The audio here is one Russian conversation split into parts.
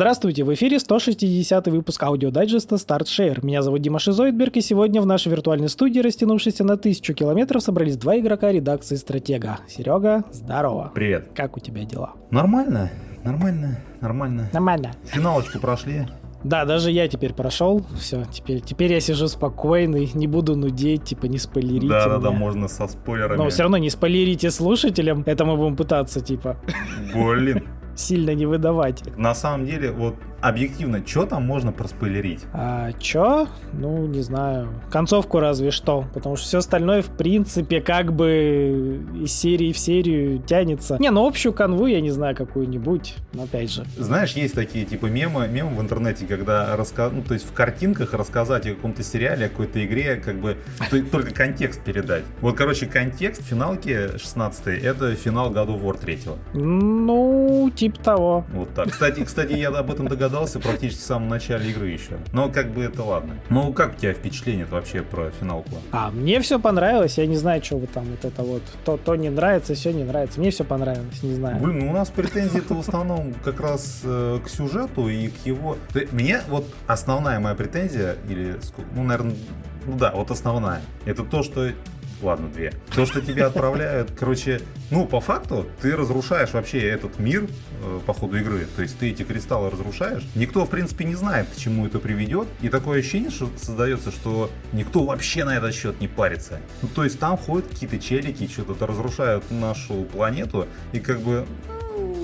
Здравствуйте, в эфире 160 выпуск аудиодайджеста StartShare. Меня зовут Дима Шизоидберг, и сегодня в нашей виртуальной студии, растянувшейся на тысячу километров, собрались два игрока редакции Стратега. Серега, здорово. Привет. Как у тебя дела? Нормально, нормально, нормально. Нормально. Финалочку прошли. Да, даже я теперь прошел. Все, теперь, теперь я сижу спокойный, не буду нудеть, типа не спойлерите. Да, да, да, можно со спойлерами. Но все равно не спойлерите слушателям, это мы будем пытаться, типа, Блин. Сильно не выдавать. На самом деле, вот объективно, что там можно проспойлерить? А чё? Ну, не знаю. Концовку разве что. Потому что все остальное, в принципе, как бы из серии в серию тянется. Не, ну общую канву я не знаю какую-нибудь. Но опять же. Знаешь, есть такие типа мемы, мемы в интернете, когда раска... ну, то есть в картинках рассказать о каком-то сериале, о какой-то игре, как бы то- только контекст передать. Вот, короче, контекст финалки 16 это финал of War 3. Ну, типа того. Вот так. Кстати, кстати, я об этом догадался практически в самом начале игры еще. Но как бы это ладно. Ну, как у тебя впечатление вообще про финалку? А, мне все понравилось. Я не знаю, что вы там вот это вот. То, то не нравится, все не нравится. Мне все понравилось, не знаю. Блин, ну у нас претензии-то в основном как раз э, к сюжету и к его... Мне вот основная моя претензия, или, ну, наверное, ну да, вот основная, это то, что Ладно, две. То, что тебя отправляют, короче, ну, по факту, ты разрушаешь вообще этот мир э, по ходу игры. То есть ты эти кристаллы разрушаешь. Никто, в принципе, не знает, к чему это приведет. И такое ощущение что создается, что никто вообще на этот счет не парится. Ну, то есть там ходят какие-то челики, что-то разрушают нашу планету. И как бы,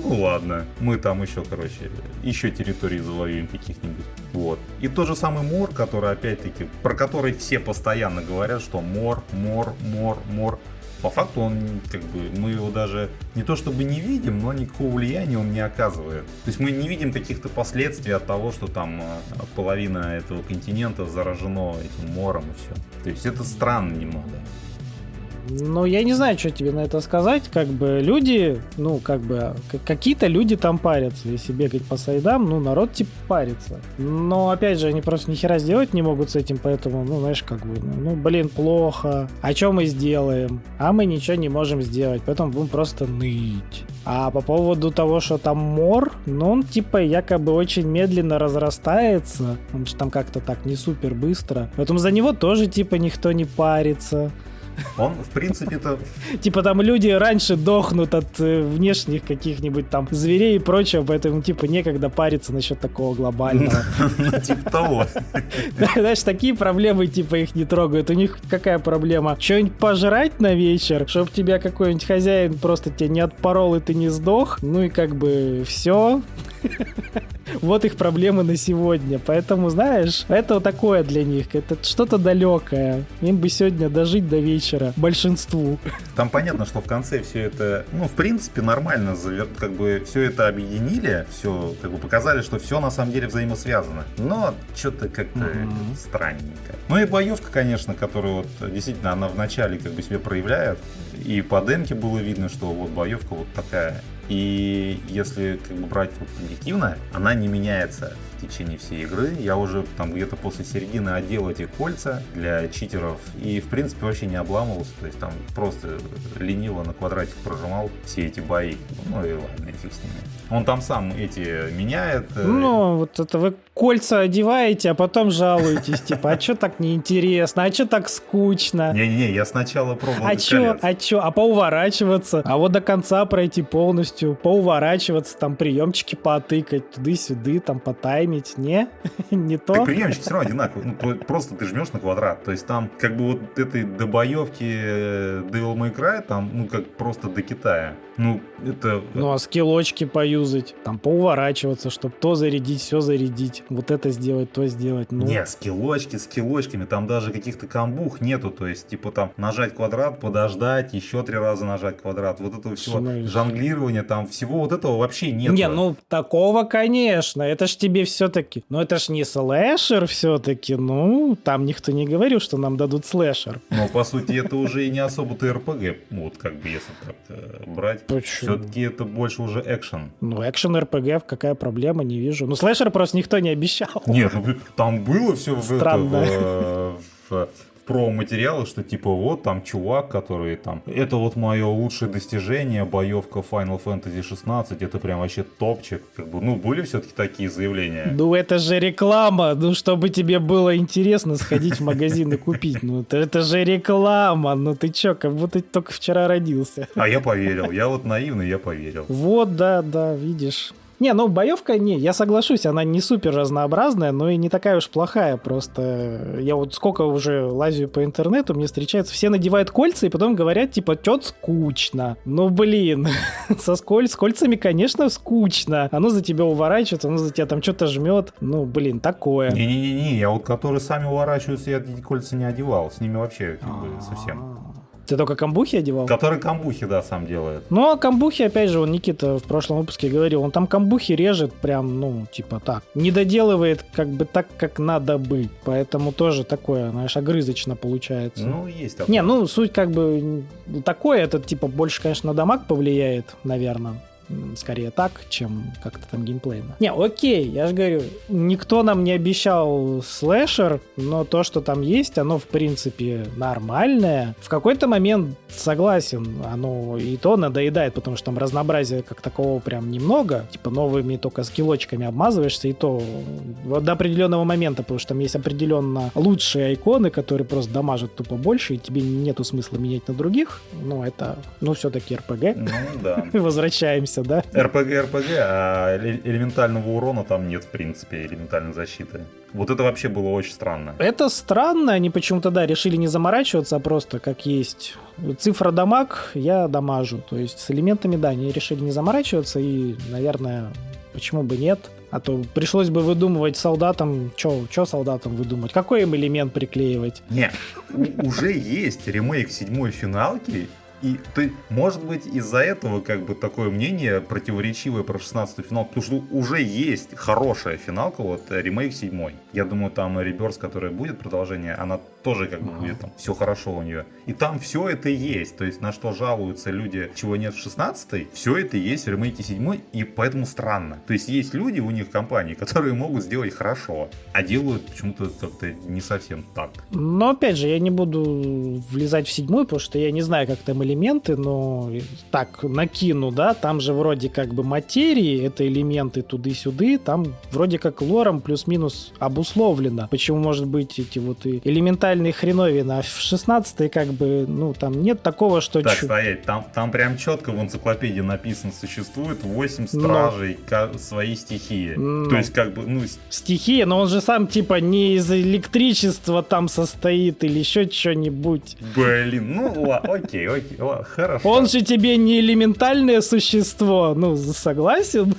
ну ладно, мы там еще, короче, еще территории завоюем каких-нибудь. Вот. И тот же самый Мор, который, опять-таки, про который все постоянно говорят, что Мор, Мор, Мор, Мор. По факту он, как бы, мы его даже не то чтобы не видим, но никакого влияния он не оказывает. То есть мы не видим каких-то последствий от того, что там э, половина этого континента заражено этим мором и все. То есть это странно немного. Ну, я не знаю, что тебе на это сказать. Как бы люди, ну, как бы, какие-то люди там парятся. Если бегать по сайдам, ну, народ типа парится. Но, опять же, они просто ни хера сделать не могут с этим, поэтому, ну, знаешь, как бы, ну, ну, блин, плохо. А что мы сделаем? А мы ничего не можем сделать, поэтому будем просто ныть. А по поводу того, что там мор, ну, он типа якобы очень медленно разрастается. Он же там как-то так не супер быстро. Поэтому за него тоже типа никто не парится. Он, в принципе-то, Типа там люди раньше дохнут от э, внешних каких-нибудь там зверей и прочего, поэтому типа некогда париться насчет такого глобального. типа того. Знаешь, такие проблемы типа их не трогают. У них какая проблема? Что-нибудь пожрать на вечер, чтобы тебя какой-нибудь хозяин просто тебя не отпорол и ты не сдох. Ну и как бы все. Вот их проблемы на сегодня. Поэтому, знаешь, это вот такое для них. Это что-то далекое. Им бы сегодня дожить до вечера. Большинству. Там понятно, что в конце все это, ну, в принципе, нормально, как бы все это объединили, все, как бы показали, что все на самом деле взаимосвязано. Но что-то как-то Мгм. странненько. Ну и боевка, конечно, которая вот действительно она в начале как бы себя проявляет. И по демке было видно, что вот боевка вот такая. И если как бы брать объективно, она не меняется в течение всей игры. Я уже там где-то после середины одел эти кольца для читеров и в принципе вообще не обламывался. То есть там просто лениво на квадратик прожимал все эти бои. Ну и ладно, и фиг с ними. Он там сам эти меняет. э, Ну, вот это вы кольца одеваете, а потом жалуетесь, типа, а что так неинтересно, а что так скучно? Не-не-не, я сначала пробовал А чё, колец. а чё, а поуворачиваться, а вот до конца пройти полностью, поуворачиваться, там приемчики потыкать, туды-сюды, там потаймить, не? Не то? Так приемчики все равно одинаковые. Ну, про- просто ты жмешь на квадрат. То есть там как бы вот этой добоевки э, Devil May Cry, там, ну, как просто до Китая. Ну, это... Ну, а скиллочки поюзать, там поуворачиваться, чтобы то зарядить, все зарядить, вот это сделать, то сделать. Ну, Не, скиллочки, скиллочками, там даже каких-то камбух нету, то есть, типа там нажать квадрат, подождать, еще три раза нажать квадрат, вот этого всего Смотришь. жонглирования, там всего вот этого вообще нет. Не, ну такого, конечно. Это ж тебе все-таки. Ну это ж не слэшер все-таки. Ну, там никто не говорил, что нам дадут слэшер. Но по сути это уже и не особо-то РПГ, вот как бы если так э, брать. Почему? Все-таки это больше уже экшен. Ну, экшен РПГ, какая проблема, не вижу. Ну, слэшер просто никто не обещал. Нет, ну там было все в, это, Странно. в, в- в про-материалы, что типа вот там чувак, который там, это вот мое лучшее достижение, боевка Final Fantasy 16, это прям вообще топчик. Как бы, ну, были все-таки такие заявления. Ну, это же реклама, ну, чтобы тебе было интересно сходить в магазин и купить. Ну, это, это же реклама, ну ты чё, как будто только вчера родился. А я поверил, я вот наивный, я поверил. Вот, да, да, видишь. Не, ну боевка, не, я соглашусь, она не супер разнообразная, но и не такая уж плохая. Просто я вот сколько уже лазю по интернету, мне встречаются, все надевают кольца и потом говорят, типа, чё скучно. Ну, блин, со сколь, с кольцами, конечно, скучно. Оно за тебя уворачивается, оно за тебя там что-то жмет. Ну, блин, такое. Не-не-не, я вот которые сами уворачиваются, я кольца не одевал. С ними вообще как бы совсем. Ты только камбухи одевал? Который камбухи, да, сам делает. Ну, а камбухи, опять же, он Никита в прошлом выпуске говорил, он там камбухи режет прям, ну, типа так. Не доделывает как бы так, как надо быть. Поэтому тоже такое, знаешь, огрызочно получается. Ну, есть такое. Не, ну, суть как бы такое, это типа больше, конечно, на дамаг повлияет, наверное скорее так, чем как-то там геймплейно. Не, окей, я же говорю, никто нам не обещал слэшер, но то, что там есть, оно в принципе нормальное. В какой-то момент согласен, оно и то надоедает, потому что там разнообразия как такового прям немного. Типа новыми только скиллочками обмазываешься, и то до определенного момента, потому что там есть определенно лучшие иконы, которые просто дамажат тупо больше, и тебе нету смысла менять на других. Ну, это, ну, все-таки РПГ. Ну, да. Возвращаемся боишься, да? РПГ, РПГ, а элементального урона там нет, в принципе, элементальной защиты. Вот это вообще было очень странно. Это странно, они почему-то, да, решили не заморачиваться, а просто как есть цифра дамаг, я дамажу. То есть с элементами, да, они решили не заморачиваться, и, наверное, почему бы нет? А то пришлось бы выдумывать солдатам, что солдатам выдумать? Какой им элемент приклеивать? Не, уже есть ремейк седьмой финалки, и ты, может быть, из-за этого как бы такое мнение противоречивое про 16 финал, потому что уже есть хорошая финалка, вот ремейк 7. Я думаю, там Реберс, которая будет продолжение, она тоже как бы будет там все хорошо у нее. И там все это есть. То есть на что жалуются люди, чего нет в 16 все это есть в ремейке 7, и поэтому странно. То есть есть люди у них в компании, которые могут сделать хорошо, а делают почему-то как-то не совсем так. Но опять же, я не буду влезать в седьмую, потому что я не знаю, как там элементы, но так, накину, да, там же вроде как бы материи, это элементы туды-сюды, там вроде как лором плюс-минус обусловлено, почему может быть эти вот и элементальные хреновины, а в 16 как бы, ну, там нет такого, что... Так, стоять, там, там прям четко в энциклопедии написано, существует 8 стражей но... своей стихии. Но... То есть как бы, ну... Стихия, но он же сам типа не из электричества там состоит или еще что-нибудь. Блин, ну ладно, окей, окей хорошо. Он же тебе не элементальное существо, ну, согласен?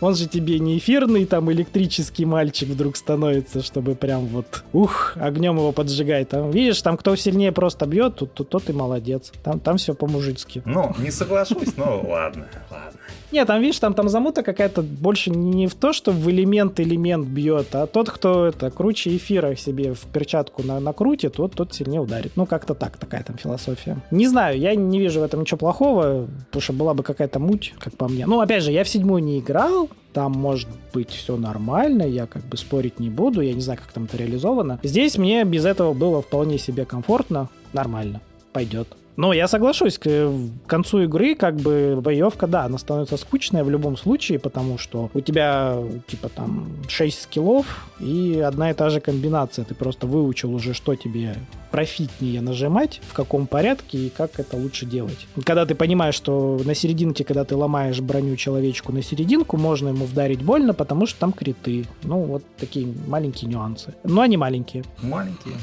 Он же тебе не эфирный там электрический мальчик вдруг становится, чтобы прям вот, ух, огнем его поджигать. Там, видишь, там кто сильнее просто бьет, тут, тут тот и молодец. Там, там все по-мужицки. Ну, не соглашусь, но ладно, ладно. Нет, там, видишь, там, там замута какая-то больше не в то, что в элемент элемент бьет, а тот, кто это круче эфира себе в перчатку на, накрутит, тот, тот сильнее ударит. Ну, как-то так, такая там философия. Не знаю, я не вижу в этом ничего плохого, потому что была бы какая-то муть, как по мне. Ну, опять же, я в седьмую не играл, там может быть все нормально, я как бы спорить не буду, я не знаю, как там это реализовано. Здесь мне без этого было вполне себе комфортно, нормально, пойдет. Но я соглашусь, к концу игры как бы боевка, да, она становится скучная в любом случае, потому что у тебя типа там 6 скиллов и одна и та же комбинация. Ты просто выучил уже, что тебе профитнее нажимать, в каком порядке и как это лучше делать. Когда ты понимаешь, что на серединке, когда ты ломаешь броню человечку на серединку, можно ему вдарить больно, потому что там криты. Ну, вот такие маленькие нюансы. Но они маленькие. Маленькие.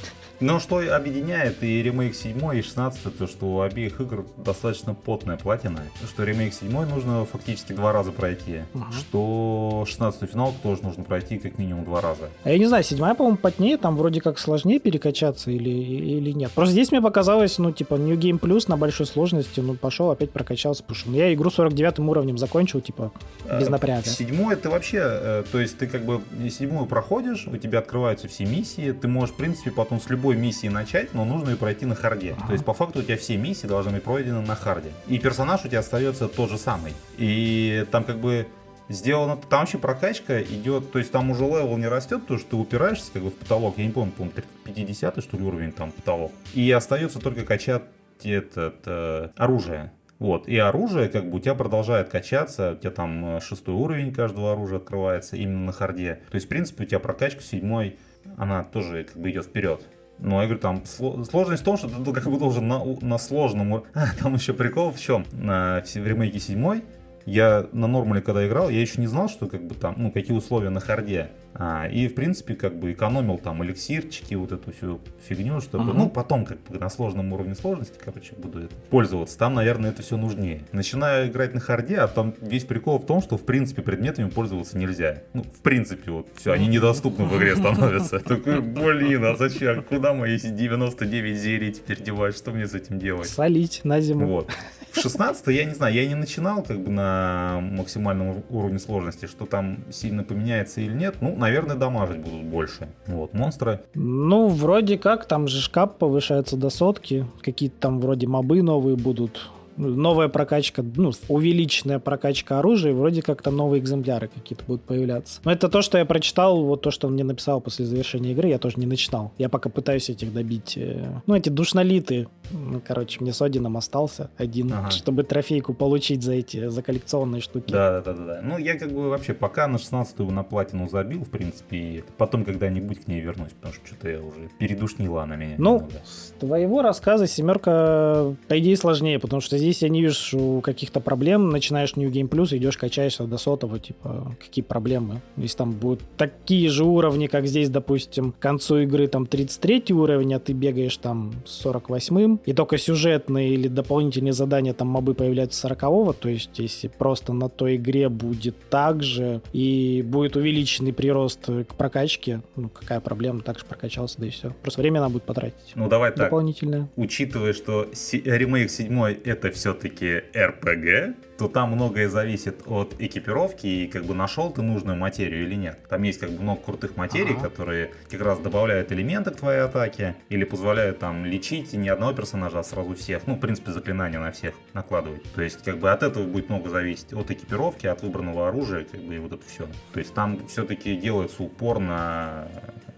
Но что объединяет и ремейк 7 и 16, то что у обеих игр достаточно потная платина. Что ремейк 7 нужно фактически два раза пройти. Угу. Что 16 финал тоже нужно пройти как минимум два раза. А я не знаю, 7 по-моему, потнее, там вроде как сложнее перекачаться или, или нет. Просто здесь мне показалось, ну, типа, New Game Plus на большой сложности, ну, пошел, опять прокачался, потому что ну, я игру 49 уровнем закончил, типа, без а, напряга. Седьмой это вообще, э, то есть ты как бы седьмую проходишь, у тебя открываются все миссии, ты можешь, в принципе, потом с любой любой миссии начать, но нужно ее пройти на харде. Ага. То есть по факту у тебя все миссии должны быть пройдены на харде. И персонаж у тебя остается тот же самый. И там как бы сделано, там вообще прокачка идет, то есть там уже level не растет, потому что ты упираешься как бы в потолок, я не помню, по-моему, 50 что ли уровень там потолок, и остается только качать этот, э, оружие. Вот, и оружие, как бы, у тебя продолжает качаться, у тебя там э, шестой уровень каждого оружия открывается именно на харде. То есть, в принципе, у тебя прокачка седьмой, она тоже как бы идет вперед. Ну, я говорю, там сложность в том, что ты как бы должен на, на сложном... А, там еще прикол в чем? На, в ремейке седьмой я на нормале, когда играл, я еще не знал, что как бы там, ну, какие условия на харде. А, и, в принципе, как бы экономил там эликсирчики, вот эту всю фигню, чтобы, uh-huh. ну, потом как бы на сложном уровне сложности, короче, буду это пользоваться. Там, наверное, это все нужнее. Начинаю играть на харде, а там весь прикол в том, что, в принципе, предметами пользоваться нельзя. Ну, в принципе, вот, все, они недоступны в игре становятся. Такой, блин, а зачем? Куда мои 99 зелий теперь девать? Что мне с этим делать? Солить на зиму. Вот. В 16 я не знаю, я не начинал как бы на максимальном уровне сложности, что там сильно поменяется или нет. Ну, наверное, дамажить будут больше. Вот, монстры. Ну, вроде как, там же шкаф повышается до сотки. Какие-то там вроде мобы новые будут новая прокачка, ну, увеличенная прокачка оружия, вроде как там новые экземпляры какие-то будут появляться. Но это то, что я прочитал, вот то, что он мне написал после завершения игры, я тоже не начинал. Я пока пытаюсь этих добить. Э, ну, эти душнолиты. Ну, короче, мне с Одином остался один, ага. чтобы трофейку получить за эти, за коллекционные штуки. Да, да, да, да. Ну, я как бы вообще пока на 16-ю на платину забил, в принципе, и потом когда-нибудь к ней вернусь, потому что что-то я уже передушнила на меня. Ну, немного. с твоего рассказа семерка, по идее, сложнее, потому что здесь я не вижу каких-то проблем. Начинаешь New Game Plus, идешь, качаешься до сотого, типа, какие проблемы? Если там будут такие же уровни, как здесь, допустим, к концу игры там 33 уровень, а ты бегаешь там с 48-м, и только сюжетные или дополнительные задания там мобы появляются 40-го, то есть если просто на той игре будет так же, и будет увеличенный прирост к прокачке, ну, какая проблема, так же прокачался, да и все. Просто время надо будет потратить. Ну, давай так. Дополнительное. Учитывая, что ремейк 7 это все-таки RPG, то там многое зависит от экипировки и как бы нашел ты нужную материю или нет. Там есть как бы много крутых материй, ага. которые как раз добавляют элементы к твоей атаке или позволяют там лечить не одного персонажа, а сразу всех. Ну, в принципе, заклинания на всех накладывать. То есть как бы от этого будет много зависеть. От экипировки, от выбранного оружия, как бы и вот это все. То есть там все-таки делается упор на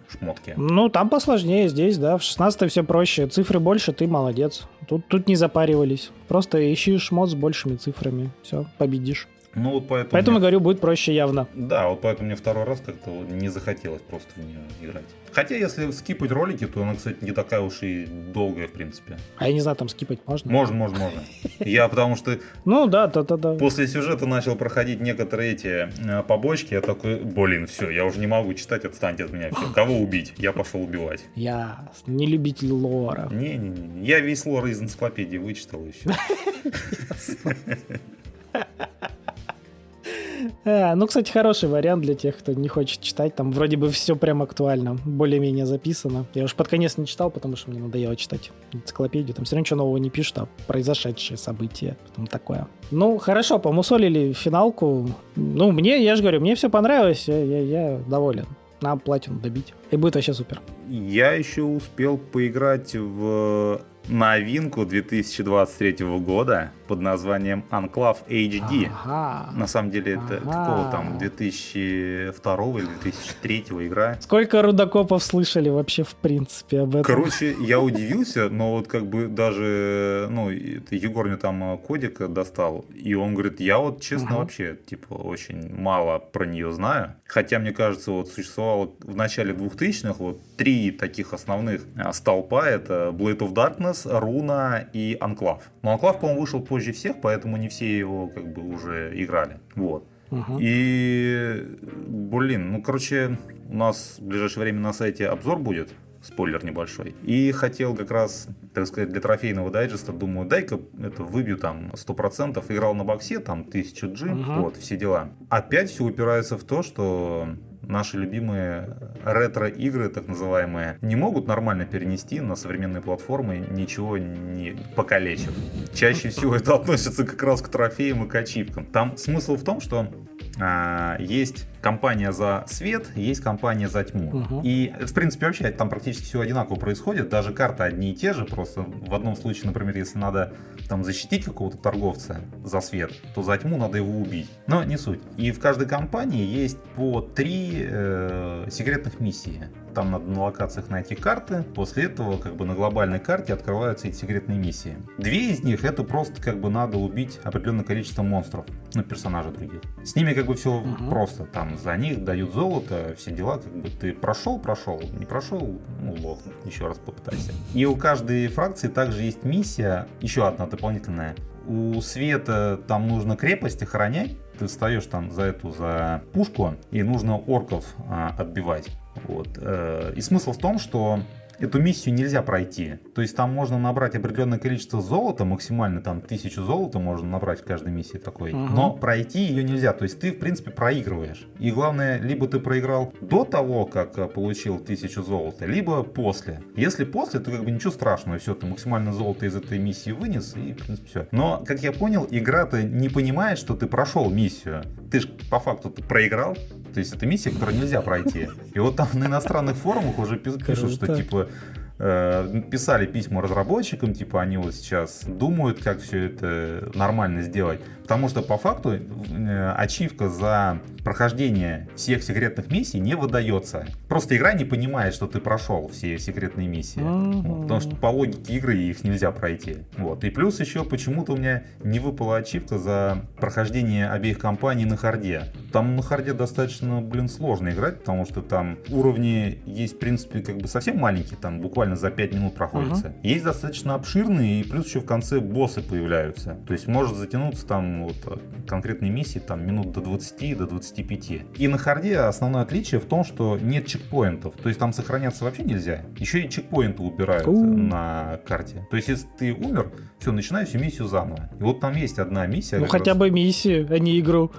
шмотки. Ну, там посложнее здесь, да. В 16 все проще. Цифры больше, ты молодец. Тут, тут не запаривались. Просто ищи шмот с большими цифрами. Все, победишь. Ну вот поэтому... Поэтому, мне... говорю, будет проще явно. Да, вот поэтому мне второй раз как-то не захотелось просто в нее играть. Хотя, если скипать ролики, то она, кстати, не такая уж и долгая, в принципе. А я не знаю, там скипать можно? Можно, можно, можно. Я потому что... Ну да, да, да, да. После сюжета начал проходить некоторые эти э, побочки, я такой, блин, все, я уже не могу читать, отстаньте от меня, все, кого убить? Я пошел убивать. Я не любитель лора. Не-не-не, я весь лор из энциклопедии вычитал еще. А, ну, кстати, хороший вариант для тех, кто не хочет читать. Там вроде бы все прям актуально, более-менее записано. Я уж под конец не читал, потому что мне надоело читать энциклопедию. Там все равно ничего нового не пишут, а произошедшие события. Потом такое. Ну, хорошо, помусолили финалку. Ну, мне, я же говорю, мне все понравилось, я, я, я доволен. Надо платину добить. И будет вообще супер. Я еще успел поиграть в новинку 2023 года под названием Enclave HD. Ага. На самом деле это ага. какого там 2002 или 2003 игра. Сколько рудокопов слышали вообще в принципе об этом? Короче, я удивился, но вот как бы даже, ну, Егор мне там э, кодик достал, и он говорит, я вот честно ага. вообще, типа, очень мало про нее знаю. Хотя, мне кажется, вот существовало в начале 2000-х вот три таких основных э, столпа. Это Blade of Darkness, Runa и Enclave. Но Enclave, по-моему, вышел позже всех, поэтому не все его как бы уже играли. Вот. Угу. И, блин, ну, короче, у нас в ближайшее время на сайте обзор будет, спойлер небольшой. И хотел как раз, так сказать, для трофейного дайджеста, думаю, дай-ка это выбью там 100%. Играл на боксе, там 1000 G, угу. вот, все дела. Опять все упирается в то, что наши любимые ретро-игры, так называемые, не могут нормально перенести на современные платформы, ничего не покалечив. Чаще всего это относится как раз к трофеям и к ачивкам. Там смысл в том, что а, есть компания за свет, есть компания за тьму. Мгм. И, в принципе, вообще там практически все одинаково происходит. Даже карты одни и те же. Просто в одном случае, например, если надо там защитить какого-то торговца за свет, то за тьму надо его убить. Но не суть. И в каждой компании есть по три э, секретных миссии. Там надо на локациях найти карты. После этого, как бы на глобальной карте открываются эти секретные миссии. Две из них это просто как бы надо убить определенное количество монстров, ну, персонажей других. С ними как бы все Мгм. просто. Там за них дают золото, все дела, как бы ты прошел, прошел, не прошел, ну, лох, еще раз попытайся. И у каждой фракции также есть миссия, еще одна дополнительная. У Света там нужно крепость охранять. Ты встаешь там за эту, за пушку, и нужно орков а, отбивать. Вот. э, И смысл в том, что эту миссию нельзя пройти. То есть там можно набрать определенное количество золота, максимально там тысячу золота можно набрать в каждой миссии такой. Мгм. Но пройти ее нельзя. То есть ты, в принципе, проигрываешь. И главное, либо ты проиграл до того, как э, получил тысячу золота, либо после. Если после, то как бы ничего страшного. Все, ты максимально золото из этой миссии вынес, и, в принципе, все. Но, как я понял, игра-то не понимает, что ты прошел миссию. Ты же по факту ты проиграл. То есть это миссия, которую нельзя пройти. И вот там на иностранных форумах уже пи- пишут, что типа э, писали письма разработчикам, типа они вот сейчас думают, как все это нормально сделать. Потому что по факту э, ачивка за прохождение всех секретных миссий не выдается. Просто игра не понимает, что ты прошел все секретные миссии. Мгм. Вот, потому что по логике игры их нельзя пройти. Вот. И плюс еще почему-то у меня не выпала ачивка за прохождение обеих компаний на харде. Там на харде достаточно, блин, сложно играть, потому что там уровни есть, в принципе, как бы совсем маленькие, там буквально за 5 минут проходится. Есть достаточно обширные, и плюс еще в конце боссы появляются. То есть может затянуться там вот от конкретной миссии там минут до 20, до 25. И на харде основное отличие в том, что нет чекпоинтов. То есть там сохраняться вообще нельзя. Еще и чекпоинты убираются У. на карте. То есть если ты умер, все, начинай всю миссию заново. И вот там есть одна миссия. Ну хотя раз- бы миссию, а не игру.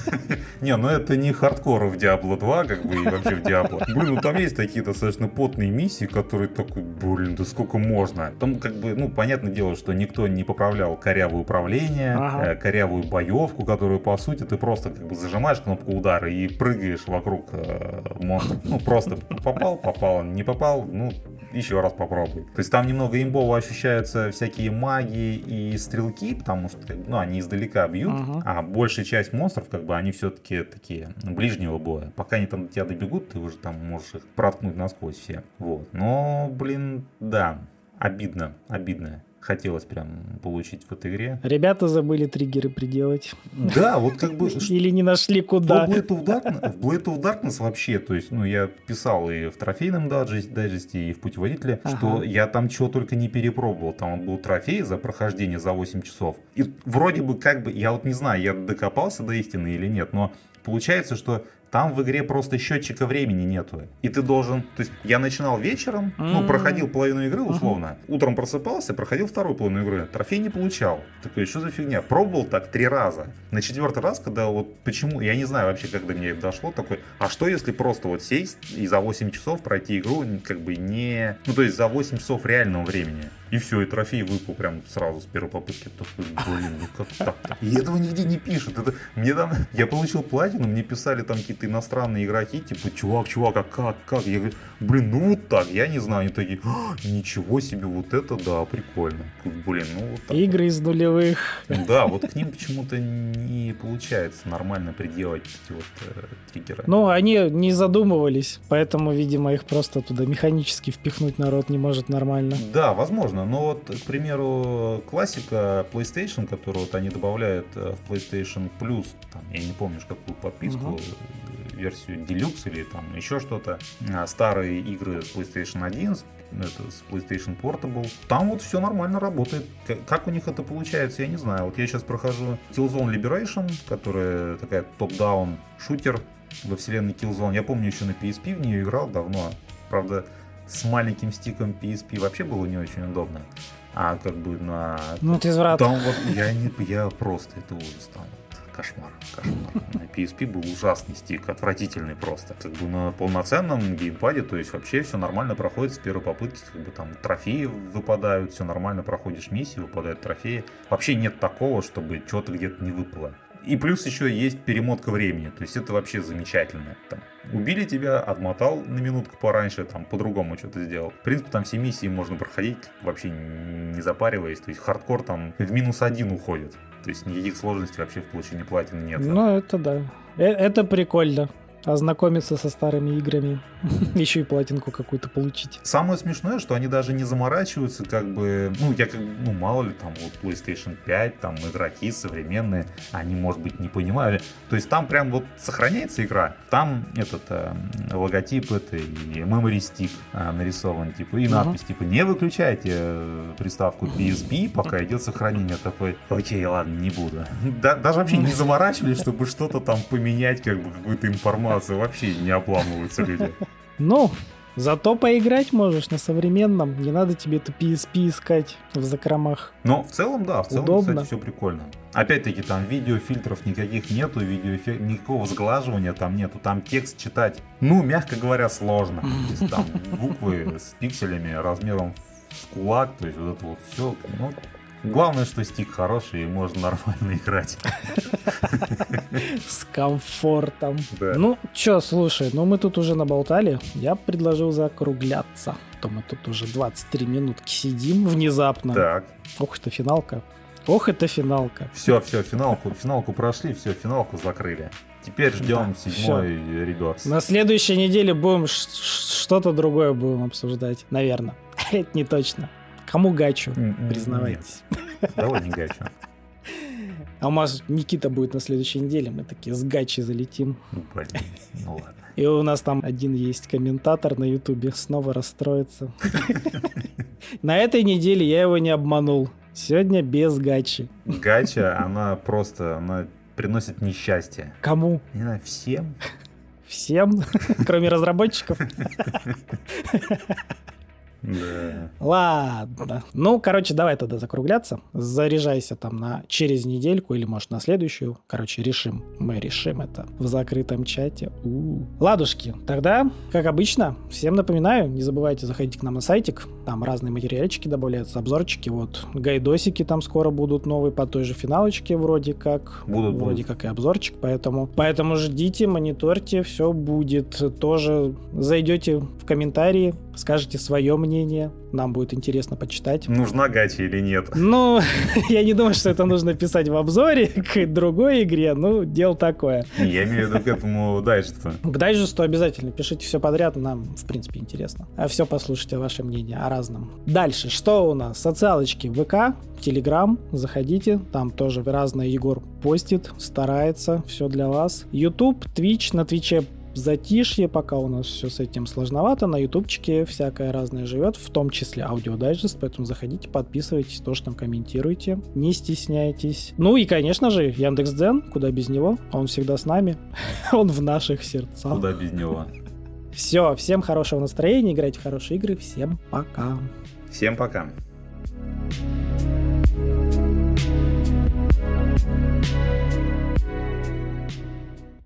не, ну это не хардкор в Diablo 2, как бы, и вообще в Diablo. Блин, ну там есть такие достаточно потные миссии, которые такой, блин, да сколько можно. Там, как бы, ну, понятное дело, что никто не поправлял корявое управление, Ага. э, корявую боевку, которую, по сути, ты просто как бы зажимаешь кнопку удара и прыгаешь вокруг э, монстров. Ну, просто попал, попал, не попал, ну, еще раз попробуй. То есть там немного имбово ощущаются всякие маги и стрелки, потому что, ну, они издалека бьют, Мгм. а большая часть монстров, как бы, они все-таки такие ближнего боя. Пока они там до тебя добегут, ты уже там можешь их проткнуть насквозь все. Вот. Но, блин, да, обидно, обидно. Хотелось прям получить в этой игре. Ребята забыли триггеры приделать. Да, вот как бы... Или не нашли в куда. Blade of Darkness, в Blade of Darkness вообще, то есть, ну, я писал и в трофейном дайджесте, и в путеводителе, Ага. что я там чего только не перепробовал. Там был трофей за прохождение за 8 часов. И вроде бы как бы, я вот не знаю, я докопался до истины или нет, но получается, что там в игре просто счетчика времени нету. И ты должен... То есть я начинал вечером, ну, М. проходил половину игры условно. Утром просыпался, проходил вторую половину игры. Трофей не получал. Такой, что за фигня? Пробовал так три раза. На четвертый раз, когда вот почему... Я не знаю вообще, как до меня это дошло. Такой, а что если просто вот сесть и за 8 часов пройти игру как бы не... Ну, то есть за 8 часов реального времени. И все, и трофей выпал прям сразу с первой попытки. Такой, блин, ну как так-то? И этого нигде не пишут. Это, мне там, я получил платину, мне писали там какие-то иностранные игроки, типа, чувак, чувак, а как, как? Я говорю, блин, ну вот так, я не знаю. Они такие, «А, ничего себе, вот это да, прикольно. Блин, ну вот так. Игры из нулевых. Да, вот к ним почему-то не получается нормально приделать эти вот э, триггеры. Ну, они не задумывались, поэтому, видимо, их просто туда механически впихнуть народ не может нормально. Да, возможно. Но вот, к примеру, классика PlayStation, которую вот они добавляют э, в PlayStation Plus, там, я не помню, какую подписку, э, версию Deluxe или там еще что-то, а, старые игры с PlayStation 1, с- это, с PlayStation Portable, там вот все нормально работает. Как у них это получается, я не знаю. Вот я сейчас прохожу Killzone Liberation, которая такая топ-даун шутер во вселенной Killzone. Я помню еще на PSP в нее играл давно. Правда, с маленьким стиком PSP вообще было не очень удобно. А как бы на... Ну, ты изврат. Там вот я не... Я просто... Это ужас там. вот Кошмар, кошмар. На PSP был ужасный стик, отвратительный просто. Как бы на полноценном геймпаде, то есть вообще все нормально проходит с первой попытки, как бы там трофеи выпадают, все нормально проходишь миссии, выпадают трофеи. Вообще нет такого, чтобы что-то где-то не выпало. И плюс еще есть перемотка времени. То есть это вообще замечательно. Там, убили тебя, отмотал на минутку пораньше, там по-другому что-то сделал. В принципе, там все миссии можно проходить вообще не запариваясь. То есть хардкор там в минус один уходит. То есть никаких сложностей вообще в получении платины нет. Ну, это да. Э, это прикольно ознакомиться со старыми играми, еще и платинку какую-то получить. Самое смешное, что они даже не заморачиваются, как бы, ну, я как, ну, мало ли, там, вот PlayStation 5, там, игроки современные, они, может быть, не понимали. То есть там прям вот сохраняется игра, там этот э, логотип это и memory stick э, нарисован, типа, и надпись, типа, не выключайте э, приставку PSP, пока идет сохранение. Такой, окей, ладно, не буду. Да, даже вообще не заморачивались, чтобы что-то там поменять, как бы, какую-то информацию информацию вообще не обламываются люди. Ну, Зато поиграть можешь на современном, не надо тебе эту PSP искать в закромах. Но в целом, да, в целом, Удобно. кстати, все прикольно. Опять-таки, там видеофильтров никаких нету, видеоэффект, никакого сглаживания там нету, там текст читать, ну, мягко говоря, сложно. То есть, там буквы с пикселями размером с кулак, то есть вот это вот все, ну, Главное, что стик хороший и можно нормально играть. С комфортом. Да. Ну, чё, слушай, ну мы тут уже наболтали. Я предложил закругляться. А то мы тут уже 23 минутки сидим внезапно. Так. Ох, это финалка. Ох, это финалка. Все, все, финалку, финалку прошли, все, финалку закрыли. Теперь ждем да, седьмой реберс. На следующей неделе будем что-то другое будем обсуждать, наверное. Это не точно. Кому гачу, признавайтесь. Давай не гачу. А у нас Никита будет на следующей неделе, мы такие с гачи залетим. Блин, ну ладно. И у нас там один есть комментатор на Ютубе, снова расстроится. На этой неделе я его не обманул. Сегодня без гачи. Гача, она просто, она приносит несчастье. Кому? Не знаю, всем. Всем, кроме разработчиков. Да. Ладно. Ну, короче, давай тогда закругляться. Заряжайся там на через недельку или, может, на следующую. Короче, решим. Мы решим это в закрытом чате. У-у-у. Ладушки. Тогда, как обычно, всем напоминаю, не забывайте заходить к нам на сайтик. Там разные материальчики добавляются, обзорчики. Вот гайдосики там скоро будут новые по той же финалочке вроде как. Будут, вроде будут. как и обзорчик. Поэтому, поэтому ждите, мониторьте, все будет. Тоже зайдете в комментарии, скажете свое мнение, нам будет интересно почитать. Нужна гача или нет? Ну, я не думаю, что это нужно писать в обзоре к другой игре, ну, дело такое. Я имею в виду к этому дайджесту. К дайджесту обязательно пишите все подряд, нам, в принципе, интересно. А все послушайте ваше мнение о разном. Дальше, что у нас? Социалочки ВК, Телеграм, заходите, там тоже разное Егор постит, старается, все для вас. YouTube, Twitch, на Твиче затишье, пока у нас все с этим сложновато. На ютубчике всякое разное живет, в том числе аудиодайджест, поэтому заходите, подписывайтесь, тоже там комментируйте, не стесняйтесь. Ну и, конечно же, Яндекс.Дзен, куда без него, он всегда с нами, он в наших сердцах. Куда без него. Все, всем хорошего настроения, играйте в хорошие игры, всем пока. Всем пока. thank you